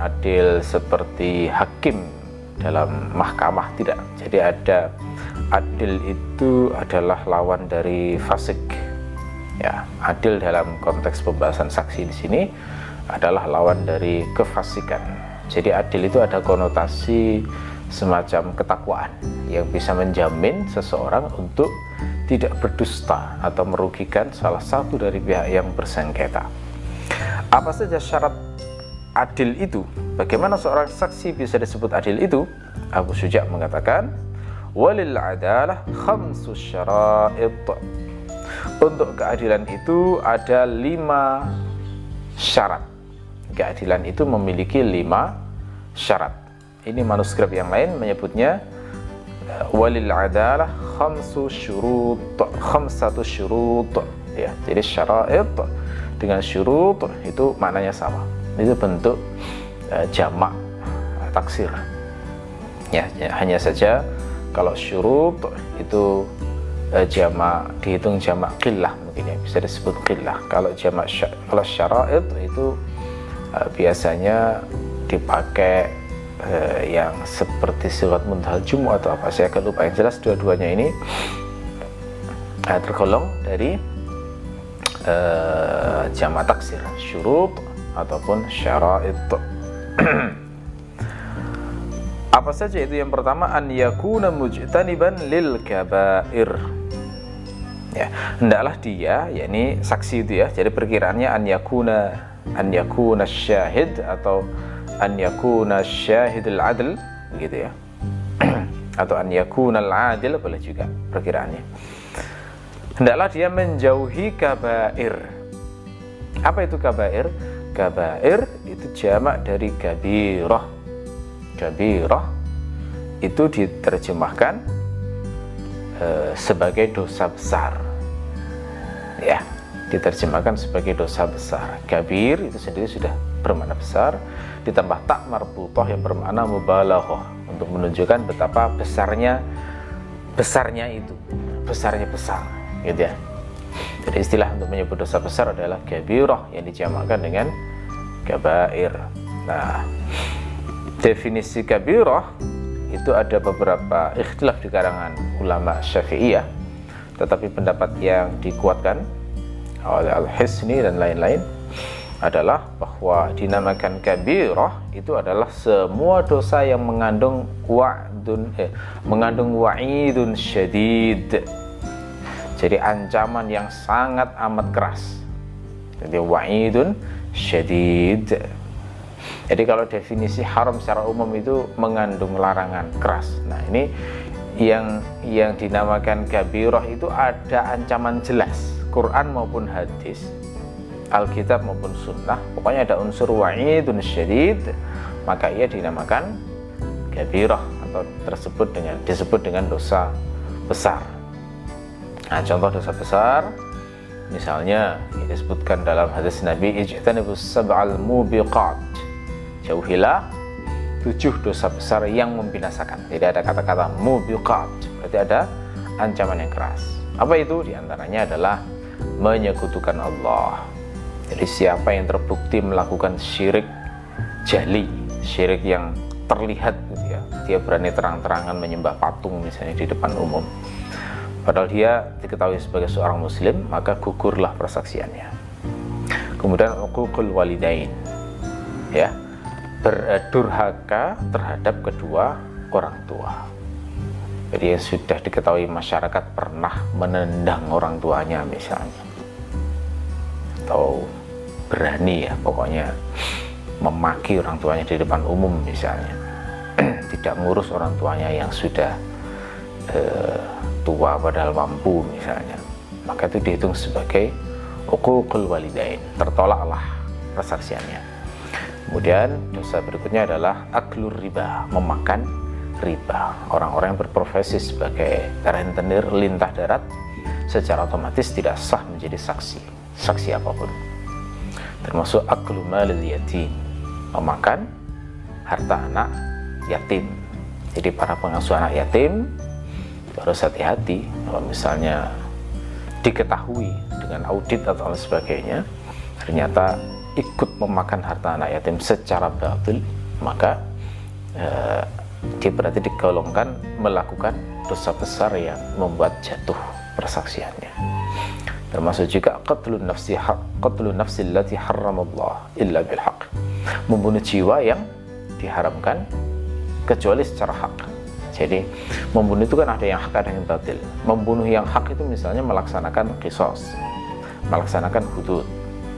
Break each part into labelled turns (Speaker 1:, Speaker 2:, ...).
Speaker 1: adil seperti hakim dalam mahkamah tidak. Jadi ada adil itu adalah lawan dari fasik. Ya adil dalam konteks pembahasan saksi di sini adalah lawan dari kefasikan. Jadi adil itu ada konotasi semacam ketakwaan yang bisa menjamin seseorang untuk tidak berdusta atau merugikan salah satu dari pihak yang bersengketa. Apa saja syarat adil itu? Bagaimana seorang saksi bisa disebut adil itu? Abu Suja mengatakan, "Walil adalah khamsu syara'id." Untuk keadilan itu ada lima syarat. Keadilan itu memiliki lima syarat. Ini manuskrip yang lain menyebutnya walil adalah khamsu syurut khamsatu syurut ya jadi syara'id dengan syurut itu maknanya sama itu bentuk uh, jamak uh, taksir. Ya, ya hanya saja kalau syurut itu uh, jamak dihitung jamak qillah mungkin ya bisa disebut qillah. Kalau jamak kalau syara'id itu uh, biasanya dipakai uh, yang seperti surat muntal jumu atau apa saya akan lupa. Yang jelas dua-duanya ini uh, tergolong dari uh, jama taksir. Syurut ataupun syara'id apa saja itu? Yang pertama an yakuna mujtaniban lil kabair. Ya hendaklah dia yakni saksi itu ya jadi perkiraannya an yakuna an yakuna syahid atau an yakuna syahidul adl begitu ya. Atau an yakuna al-adil boleh juga perkiraannya. Hendaklah dia menjauhi kabair. Apa itu kabair kabair itu jamak dari kabirah kabirah itu diterjemahkan uh, sebagai dosa besar. Ya diterjemahkan sebagai dosa besar. Kabir itu sendiri sudah bermakna besar ditambah tak marbutoh yang bermakna mubalaghah untuk menunjukkan betapa besarnya besarnya itu besarnya besar gitu ya jadi istilah untuk menyebut dosa besar adalah kabirah yang dijamakkan dengan kabair nah definisi kabirah itu ada beberapa ikhtilaf di karangan ulama syafi'iyah tetapi pendapat yang dikuatkan oleh Al-Hisni dan lain-lain adalah bahwa dinamakan kabirah itu adalah semua dosa yang mengandung wa'dun eh, mengandung wa'idun syadid. Jadi ancaman yang sangat amat keras. Jadi wa'idun syadid. Jadi kalau definisi haram secara umum itu mengandung larangan keras. Nah, ini yang yang dinamakan kabirah itu ada ancaman jelas, Quran maupun hadis Alkitab maupun sunnah pokoknya ada unsur wa'idun syadid maka ia dinamakan kabirah atau tersebut dengan disebut dengan dosa besar nah contoh dosa besar misalnya disebutkan dalam hadis Nabi ijtanibus sab'al mubiqat. Jauhilah tujuh dosa besar yang membinasakan. Tidak ada kata-kata mubiqat berarti ada ancaman yang keras. Apa itu? Di antaranya adalah menyekutukan Allah. Jadi siapa yang terbukti melakukan syirik jali, syirik yang terlihat gitu ya, dia berani terang-terangan menyembah patung misalnya di depan umum. Padahal dia diketahui sebagai seorang muslim, maka gugurlah persaksiannya. Kemudian uququl walidain. Ya. Berdurhaka terhadap kedua orang tua. Jadi yang sudah diketahui masyarakat pernah menendang orang tuanya misalnya. Atau berani ya pokoknya memaki orang tuanya di depan umum misalnya tidak ngurus orang tuanya yang sudah uh, tua padahal mampu misalnya. Maka itu dihitung sebagai uququl walidain tertolaklah persaksiannya kemudian dosa berikutnya adalah aklur riba memakan riba. Orang-orang yang berprofesi sebagai rentenir lintah darat secara otomatis tidak sah menjadi saksi saksi apa pun. Termasuk aklu malil yatim memakan harta anak yatim. Jadi para pengasuh anak yatim harus hati-hati kalau misalnya diketahui dengan audit atau lain sebagainya ternyata ikut memakan harta anak yatim secara batil maka uh, dia berarti digolongkan melakukan dosa besar yang membuat jatuh persaksiannya. Termasuk juga qatlun nafsi qatlun nafsi allati harramallah illa bil haq membunuh jiwa yang diharamkan kecuali secara hak jadi membunuh itu kan ada yang hak ada yang batil membunuh yang hak itu misalnya melaksanakan kisos melaksanakan hudud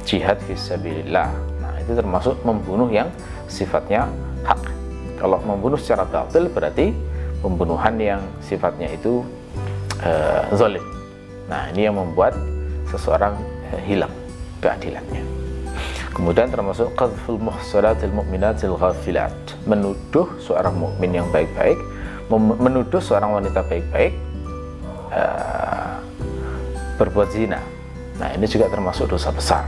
Speaker 1: jihad fisabilillah nah itu termasuk membunuh yang sifatnya hak kalau membunuh secara batil berarti pembunuhan yang sifatnya itu uh, zalim. Nah, ini yang membuat seseorang uh, hilang keadilannya. Kemudian termasuk qadful muhsanatil mu'minatil ghafilat, menuduh seorang mukmin yang baik-baik, menuduh seorang wanita baik-baik uh, berbuat zina. Nah, ini juga termasuk dosa besar.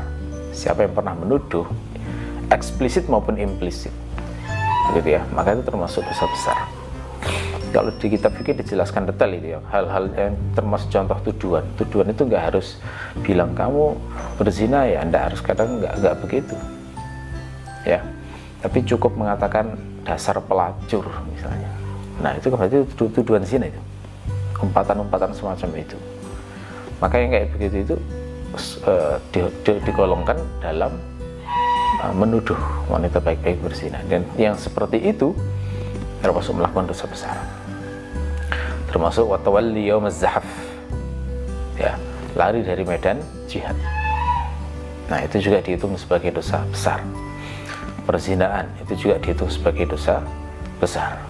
Speaker 1: Siapa yang pernah menuduh eksplisit maupun implisit. Gitu ya. Maka itu termasuk dosa besar. Kalau di kitab fikih dijelaskan detail itu ya hal-hal yang termasuk contoh tujuan tujuan itu nggak harus bilang kamu berzina ya anda harus. Kadang nggak nggak begitu. Ya. Tapi cukup mengatakan dasar pelacur misalnya nah itu berarti tujuan zina itu umpatan-umpatan semacam itu. Maka yang kayak begitu itu uh, di, di, digolongkan dalam Uh, menuduh wanita baik-baik berzina. Dan yang seperti itu termasuk melakukan dosa besar. Termasuk watawalli zahaf ya lari dari medan jihad. Nah itu juga dihitung sebagai dosa besar. Perzinaan itu juga dihitung sebagai dosa besar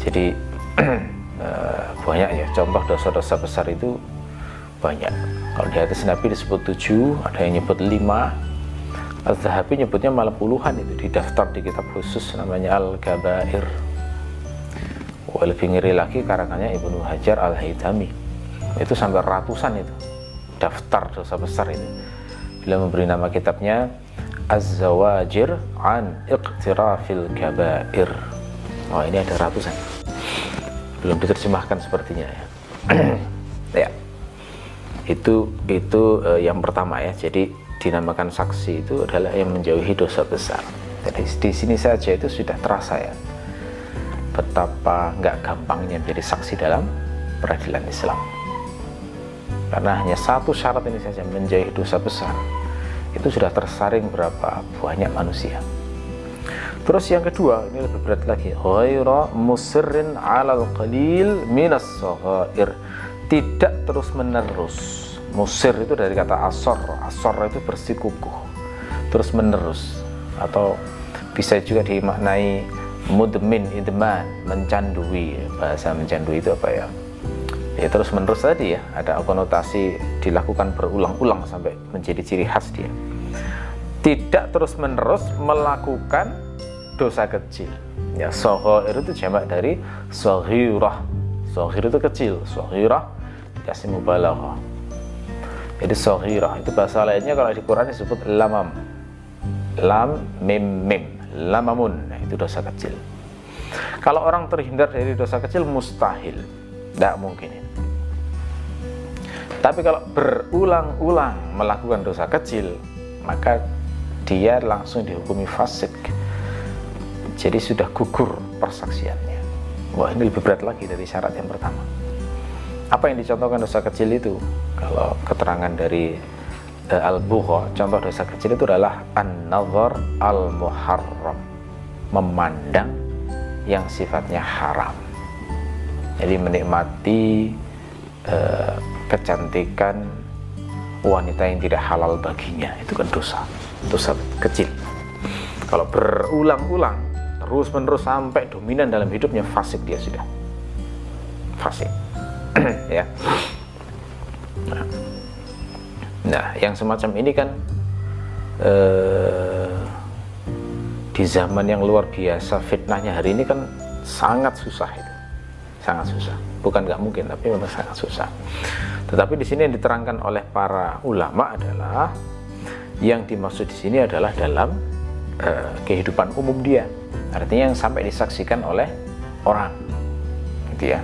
Speaker 1: jadi uh, banyak ya. Contoh dosa-dosa besar itu banyak. Kalau di hadis Nabi disebut tujuh ada yang nyebut lima. Al-Zahabi nyebutnya malah puluhan itu. Di daftar di kitab khusus namanya Al-Gabair lebih ngeri lagi karangannya Ibnu Hajar Al-Haytami itu sampai ratusan itu. Daftar dosa besar itu. Bila memberi nama kitabnya Az-Zawajir an Iqtirafil Gabair oh ini ada ratusan belum diterjemahkan sepertinya ya ya itu itu uh, yang pertama ya jadi dinamakan saksi itu adalah yang menjauhi dosa besar. Jadi di sini saja itu sudah terasa ya betapa nggak gampangnya menjadi saksi dalam peradilan Islam. Karena hanya satu syarat ini saja menjauhi dosa besar itu sudah tersaring berapa banyak manusia. Terus yang kedua ini lebih berat lagi. Ghaira musirrin 'alal qalil minas Tidak terus menerus musir itu dari kata asor. Asor itu bersikukuh. Terus menerus atau bisa juga dimaknai mudmin idman mencandui. Bahasa mencandui itu apa ya? Ya terus menerus tadi ya. Ada konotasi dilakukan berulang-ulang sampai menjadi ciri khas dia. Tidak terus menerus melakukan dosa kecil. Ya sohoir itu jamak dari sohirah sohir itu kecil sohirah dikasih mubalaghah. Jadi sohirah itu bahasa lainnya kalau di Quran disebut lamam. Lam mim mim. Lamamun. Nah, itu dosa kecil. Kalau orang terhindar dari dosa kecil mustahil. Tidak mungkin. Tapi kalau berulang-ulang melakukan dosa kecil maka dia langsung dihukumi fasik jadi sudah gugur persaksiannya. Wah ini lebih berat lagi dari syarat yang pertama. Apa yang dicontohkan dosa kecil itu? Kalau keterangan dari uh, Al-Bukha contoh dosa kecil itu adalah an-nazar al-muharram. Memandang yang sifatnya haram. Jadi menikmati uh, kecantikan wanita yang tidak halal baginya. Itu kan dosa dosa kecil. Kalau berulang-ulang terus menerus sampai dominan dalam hidupnya fasik dia sudah. Fasik. Ya. Nah, yang semacam ini kan eh, di zaman yang luar biasa fitnahnya hari ini kan sangat susah itu. Sangat susah. Bukan nggak mungkin tapi memang sangat susah. Tetapi di sini yang diterangkan oleh para ulama adalah yang dimaksud di sini adalah dalam uh, kehidupan umum dia artinya yang sampai disaksikan oleh orang gitu ya.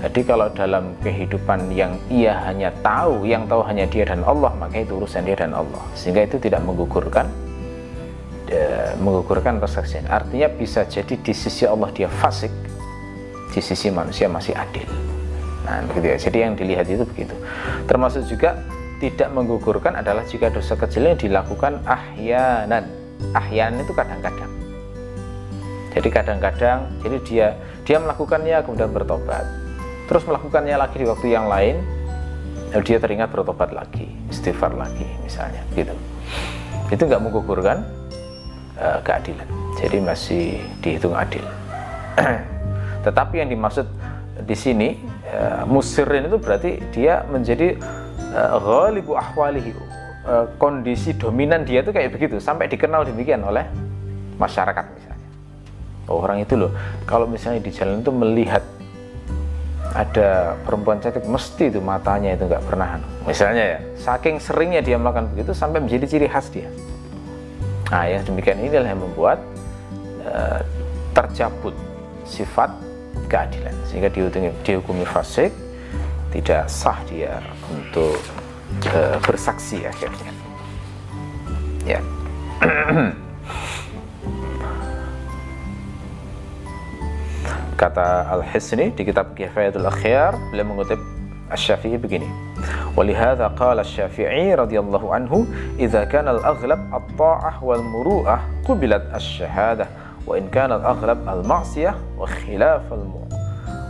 Speaker 1: Jadi kalau dalam kehidupan yang ia hanya tahu, yang tahu hanya dia dan Allah, maka itu urusan dia dan Allah. Sehingga itu tidak menggugurkan e, menggugurkan persaksian. Artinya bisa jadi di sisi Allah dia fasik di sisi manusia masih adil. Nah begitu ya. Jadi yang dilihat itu begitu. Termasuk juga tidak menggugurkan adalah jika dosa kecilnya dilakukan ahyanan. Ahyan itu kadang-kadang jadi kadang-kadang jadi dia dia melakukannya kemudian bertobat. Terus melakukannya lagi di waktu yang lain lalu dia teringat bertobat lagi istighfar lagi misalnya gitu. Itu nggak menggugurkan uh, keadilan. Jadi masih dihitung adil. Tetapi yang dimaksud di sini uh, musirin itu berarti dia menjadi uh, ghalibu ahwalihi. Kondisi dominan dia itu kayak begitu sampai dikenal demikian oleh masyarakat oh, orang itu loh. Kalau misalnya di jalan itu melihat ada perempuan cantik mesti itu matanya itu nggak pernah anu. misalnya ya saking seringnya dia melakukan begitu sampai menjadi ciri khas dia. Nah yang demikian inilah yang membuat uh, tercabut sifat keadilan. Sehingga dihukumi, dihukumi fasik tidak sah dia untuk uh, bersaksi akhirnya. Ya Kata Al-Hisni di kitab Kifayatul Akhyar, beliau mengutip Asy-Syafi'i begini. Walihada qala Asy-Syafi'i radhiyallahu anhu, "Idza kana al-aghlab at-ta'ah wal muru'ah qubilat asy-syahadah, wa in kana al-aghlab al-ma'siyah wa khilaf al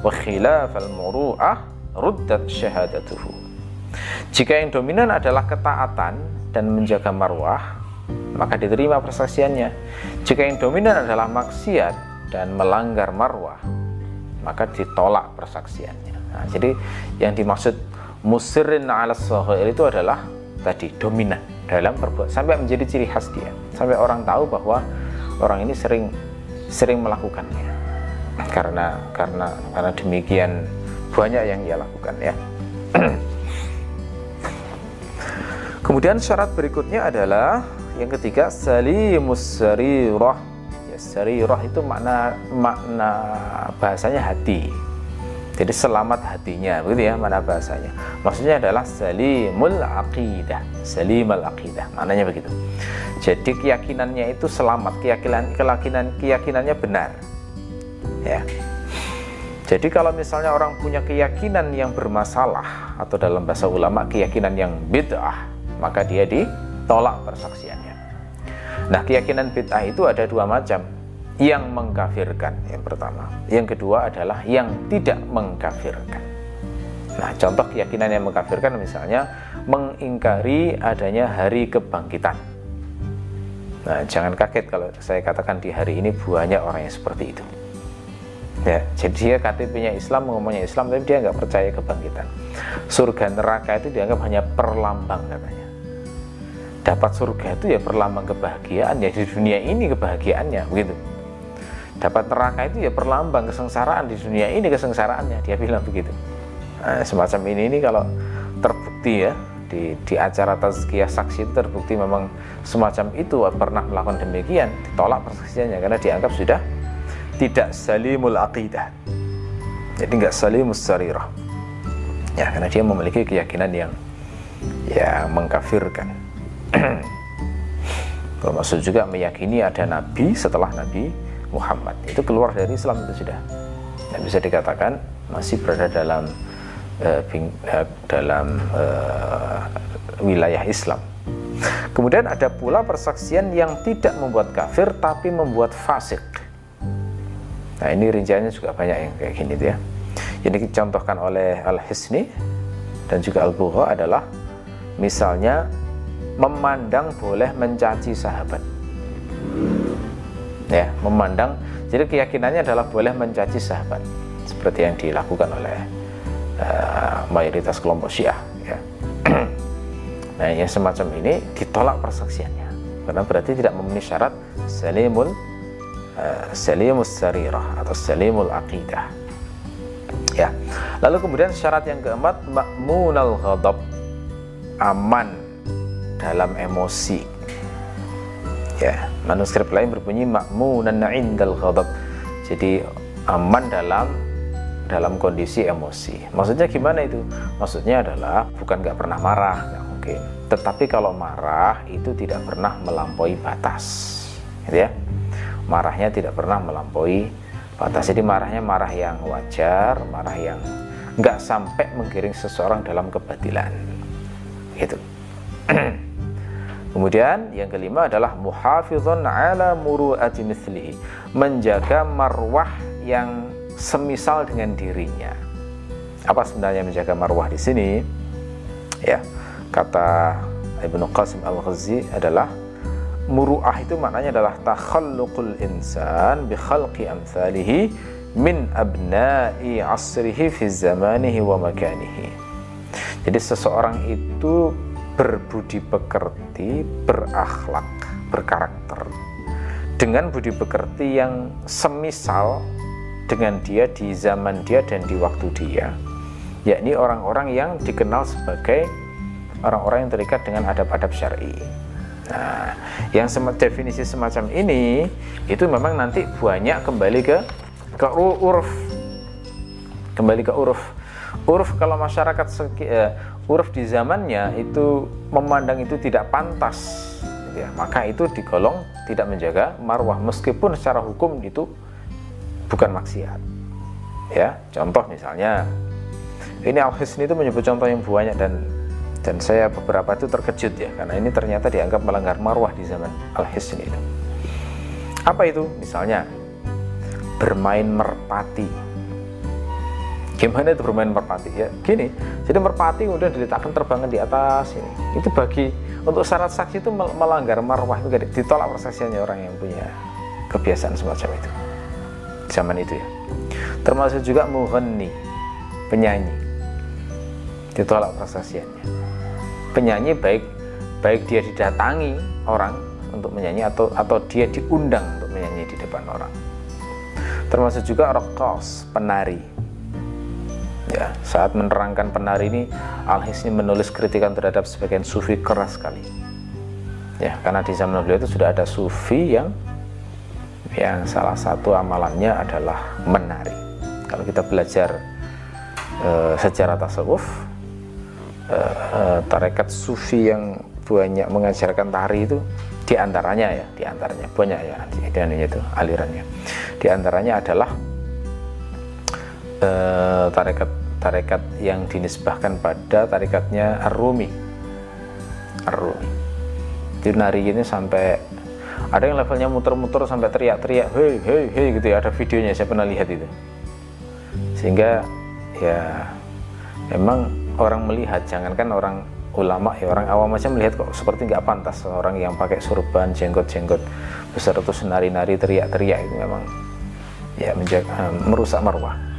Speaker 1: wa khilaf al-muru'ah ruddat syahadatuhu." Jika yang dominan adalah ketaatan dan menjaga marwah, maka diterima persaksiannya. Jika yang dominan adalah maksiat dan melanggar marwah, maka ditolak persaksiannya. Nah, jadi yang dimaksud musirin ala sahir itu adalah tadi dominan dalam perbuatan sampai menjadi ciri khas dia. Sampai orang tahu bahwa orang ini sering sering melakukannya. Karena karena karena demikian banyak yang ia lakukan ya. Kemudian syarat berikutnya adalah yang ketiga salimus sarirah sarirah itu makna makna bahasanya hati. Jadi selamat hatinya begitu ya mana bahasanya. Maksudnya adalah salimul aqidah salimul aqidah maknanya begitu. Jadi keyakinannya itu selamat keyakinan keyakinan keyakinannya benar. Ya. Jadi kalau misalnya orang punya keyakinan yang bermasalah atau dalam bahasa ulama keyakinan yang bid'ah maka dia ditolak persaksiannya Nah, keyakinan bid'ah itu ada dua macam. Yang mengkafirkan yang pertama. Yang kedua adalah yang tidak mengkafirkan. Nah, contoh keyakinan yang mengkafirkan misalnya mengingkari adanya hari kebangkitan. Nah, jangan kaget kalau saya katakan di hari ini banyak orang yang seperti itu. Ya, jadi dia KTP-nya Islam, ngomongnya Islam, tapi dia nggak percaya kebangkitan. Surga neraka itu dianggap hanya perlambang katanya dapat surga itu ya perlambang kebahagiaan ya di dunia ini kebahagiaannya begitu. Dapat neraka itu ya perlambang kesengsaraan di dunia ini kesengsaraannya dia bilang begitu. Nah, semacam ini ini kalau terbukti ya di, di acara tazkiyah saksi terbukti memang semacam itu pernah melakukan demikian ditolak persaksiannya karena dianggap sudah tidak salimul aqidah. Jadi nggak salimus sarirah. Ya karena dia memiliki keyakinan yang ya mengkafirkan Termasuk juga meyakini ada nabi setelah Nabi Muhammad. Itu keluar dari Islam itu sudah. Dan bisa dikatakan masih berada dalam uh, dalam uh, wilayah Islam. Kemudian ada pula persaksian yang tidak membuat kafir tapi membuat fasik. Nah ini rinciannya juga banyak yang kayak gini ya. Yang dicontohkan oleh Al-Hisni dan juga Al-Bugha adalah misalnya memandang boleh mencaci sahabat. Ya memandang. Jadi keyakinannya adalah boleh mencaci sahabat. Seperti yang dilakukan oleh uh, mayoritas kelompok syiah ya. nah yang semacam ini ditolak persaksiannya. Karena berarti tidak memenuhi syarat salimul uh, salimus sarirah atau salimul aqidah. Ya. Lalu kemudian syarat yang keempat makmunal ghadab. Aman dalam emosi. Ya manuskrip lain berbunyi makmunan indal ghadab. Jadi aman dalam dalam kondisi emosi. Maksudnya gimana itu? Maksudnya adalah bukan nggak pernah marah nggak mungkin. Tetapi kalau marah itu tidak pernah melampaui batas gitu ya. Marahnya tidak pernah melampaui batas. Jadi marahnya marah yang wajar marah yang nggak sampai menggiring seseorang dalam kebatilan gitu Kemudian yang kelima adalah muhafizun ala muru'ati mislihi, menjaga marwah yang semisal dengan dirinya. Apa sebenarnya menjaga marwah di sini? Ya, kata Ibnu Qasim Al-Ghazi adalah muru'ah itu maknanya adalah takhalluqul insan bi khalqi amsalihi min abna'i asrihi fi zamanihi wa makanihi. Jadi seseorang itu berbudi pekerti, berakhlak, berkarakter dengan budi pekerti yang semisal dengan dia di zaman dia dan di waktu dia yakni orang-orang yang dikenal sebagai orang-orang yang terikat dengan adab-adab syar'i. Nah, yang definisi semacam ini itu memang nanti banyak kembali ke ke uruf. Kembali ke uruf. Uruf kalau masyarakat uh, uruf di zamannya itu memandang itu tidak pantas ya, maka itu digolong tidak menjaga marwah meskipun secara hukum itu bukan maksiat ya. Contoh misalnya ini al hisni itu menyebut contoh yang banyak dan dan saya beberapa itu terkejut ya karena ini ternyata dianggap melanggar marwah di zaman al hisni itu. Apa itu? Misalnya bermain merpati Gimana itu bermain merpati? Ya gini, jadi merpati udah diletakkan terbangan di atas ini. Itu bagi untuk syarat saksi itu melanggar marwah itu ditolak persaksiannya orang yang punya kebiasaan semacam itu. Zaman itu ya. Termasuk juga muhani penyanyi. Ditolak persaksiannya. Penyanyi baik baik dia didatangi orang untuk menyanyi atau atau dia diundang untuk menyanyi di depan orang. Termasuk juga rokos, penari ya saat menerangkan penari ini Al Hisni menulis kritikan terhadap sebagian sufi keras sekali. Ya karena di zaman beliau itu sudah ada sufi yang yang salah satu amalannya adalah menari. Kalau kita belajar e, sejarah tasawuf e, e, tarekat sufi yang banyak mengajarkan tari itu di antaranya ya di antaranya banyak ya di, itu alirannya. Di antaranya adalah uh, tarekat tarekat yang dinisbahkan pada tarikatnya Ar-Rumi. Ar-Rumi. Nari ini sampai ada yang levelnya muter-muter sampai teriak-teriak hei hei hei gitu ya. Ada videonya saya pernah lihat itu. Sehingga ya memang orang melihat jangankan orang ulama ya orang awam aja melihat kok seperti nggak pantas orang yang pakai surban jenggot-jenggot besar terus nari-nari teriak-teriak itu memang ya menjaga, merusak marwah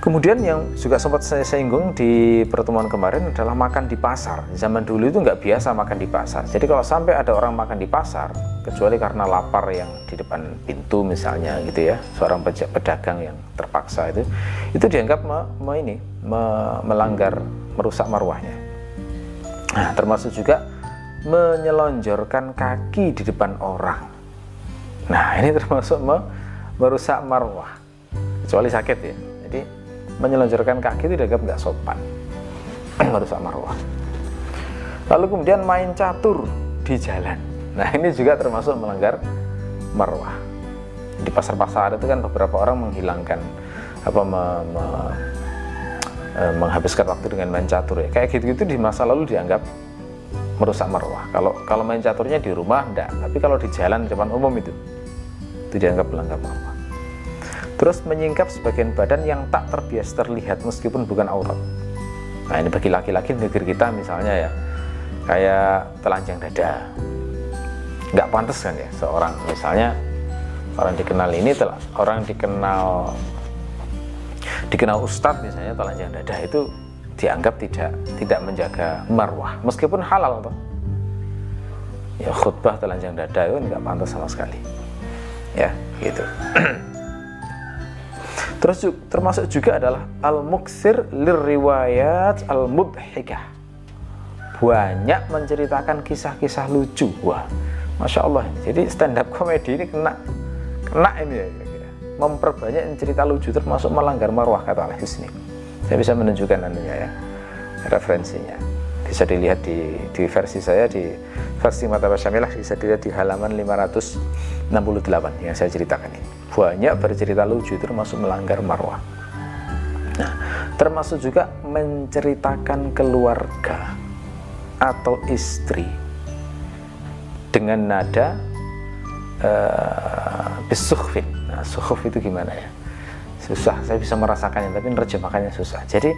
Speaker 1: Kemudian yang juga sempat saya singgung di pertemuan kemarin adalah makan di pasar. Zaman dulu itu nggak biasa makan di pasar. Jadi kalau sampai ada orang makan di pasar, kecuali karena lapar yang di depan pintu misalnya gitu ya, seorang pedagang yang terpaksa itu, itu dianggap me, me ini me, melanggar, merusak marwahnya. Nah, termasuk juga menyelonjorkan kaki di depan orang. Nah, ini termasuk me, merusak marwah, kecuali sakit ya. Menyelonjorkan kaki itu dianggap nggak sopan. Merusak marwah lalu kemudian main catur di jalan. Nah ini juga termasuk melanggar marwah. Di pasar-pasar itu kan beberapa orang menghilangkan apa me, me, e, menghabiskan waktu dengan main catur ya. Kayak gitu-gitu di masa lalu dianggap merusak marwah. Kalau kalau main caturnya di rumah enggak tapi kalau di jalan depan umum itu itu dianggap melanggar marwah Terus menyingkap sebagian badan yang tak terbiasa terlihat meskipun bukan aurat. Nah ini bagi laki-laki negeri kita misalnya ya, kayak telanjang dada. Nggak pantas kan ya seorang misalnya orang dikenal ini telah orang dikenal dikenal ustadz misalnya telanjang dada itu dianggap tidak tidak menjaga marwah meskipun halal toh ya khutbah telanjang dada itu nggak pantas sama sekali ya gitu Terus termasuk juga adalah al-muksir lirriwayat al-mudhikah. Banyak menceritakan kisah-kisah lucu. Wah, Masya Allah. Jadi stand up comedy ini kena kena ini ya. Memperbanyak cerita lucu termasuk melanggar marwah kata al Husni. Saya bisa menunjukkan nantinya ya referensinya. bisa dilihat di, di versi saya di versi Mata Syamilah bisa dilihat di halaman 568 yang saya ceritakan ini banyak bercerita lucu termasuk melanggar marwah. Nah termasuk juga menceritakan keluarga atau istri dengan nada uh, bisukhfin nah sukhuf itu gimana ya? Susah saya bisa merasakannya tapi nerjemahkannya susah. Jadi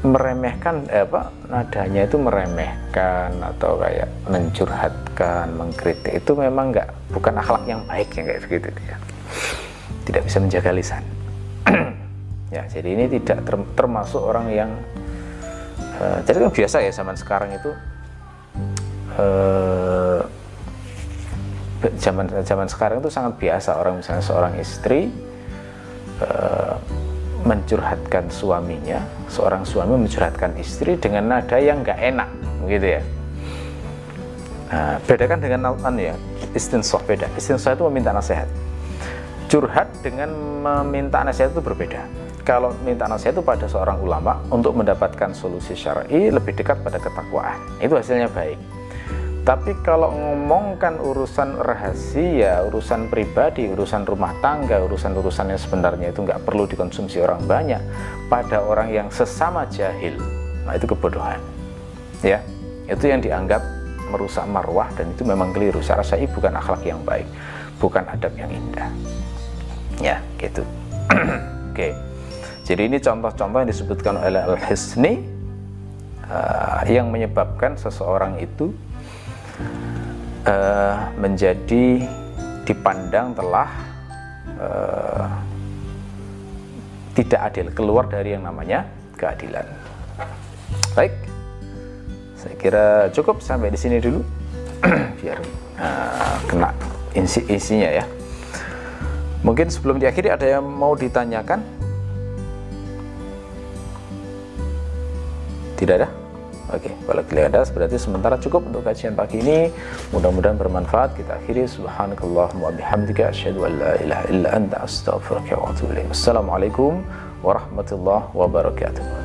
Speaker 1: meremehkan eh, apa nadanya itu meremehkan atau kayak mencurhatkan mengkritik itu memang nggak bukan akhlak yang baik yang kayak begitu ya tidak bisa menjaga lisan ya jadi ini tidak ter, termasuk orang yang uh, jadi kan biasa ya zaman sekarang itu uh, zaman zaman sekarang itu sangat biasa orang misalnya seorang istri uh, mencurhatkan suaminya, seorang suami mencurhatkan istri dengan nada yang nggak enak, gitu ya. Nah, bedakan dengan anu ya, istinsoh beda. Istinsoh itu meminta nasihat. Curhat dengan meminta nasihat itu berbeda. Kalau minta nasihat itu pada seorang ulama untuk mendapatkan solusi syar'i lebih dekat pada ketakwaan. Itu hasilnya baik tapi kalau ngomongkan urusan rahasia, urusan pribadi, urusan rumah tangga, urusan-urusan yang sebenarnya itu nggak perlu dikonsumsi orang banyak pada orang yang sesama jahil, nah itu kebodohan. Ya, itu yang dianggap merusak marwah dan itu memang keliru. Saya rasa bukan akhlak yang baik, bukan adab yang indah. Ya, gitu. Oke. Jadi ini contoh-contoh yang disebutkan oleh Al-Hisni uh, yang menyebabkan seseorang itu uh, menjadi dipandang telah uh, tidak adil keluar dari yang namanya keadilan. Baik, saya kira cukup sampai di sini dulu biar uh, kena isi isinya ya. Mungkin sebelum diakhiri ada yang mau ditanyakan? Tidak ada? Oke, kalau tidak ada berarti sementara cukup untuk kajian pagi ini. Mudah-mudahan bermanfaat. Kita akhiri subhanakallahumma bihamdika asyhadu an la ilaha illa anta astaghfiruka wa atubu ilaik. Assalamualaikum warahmatullahi wabarakatuh.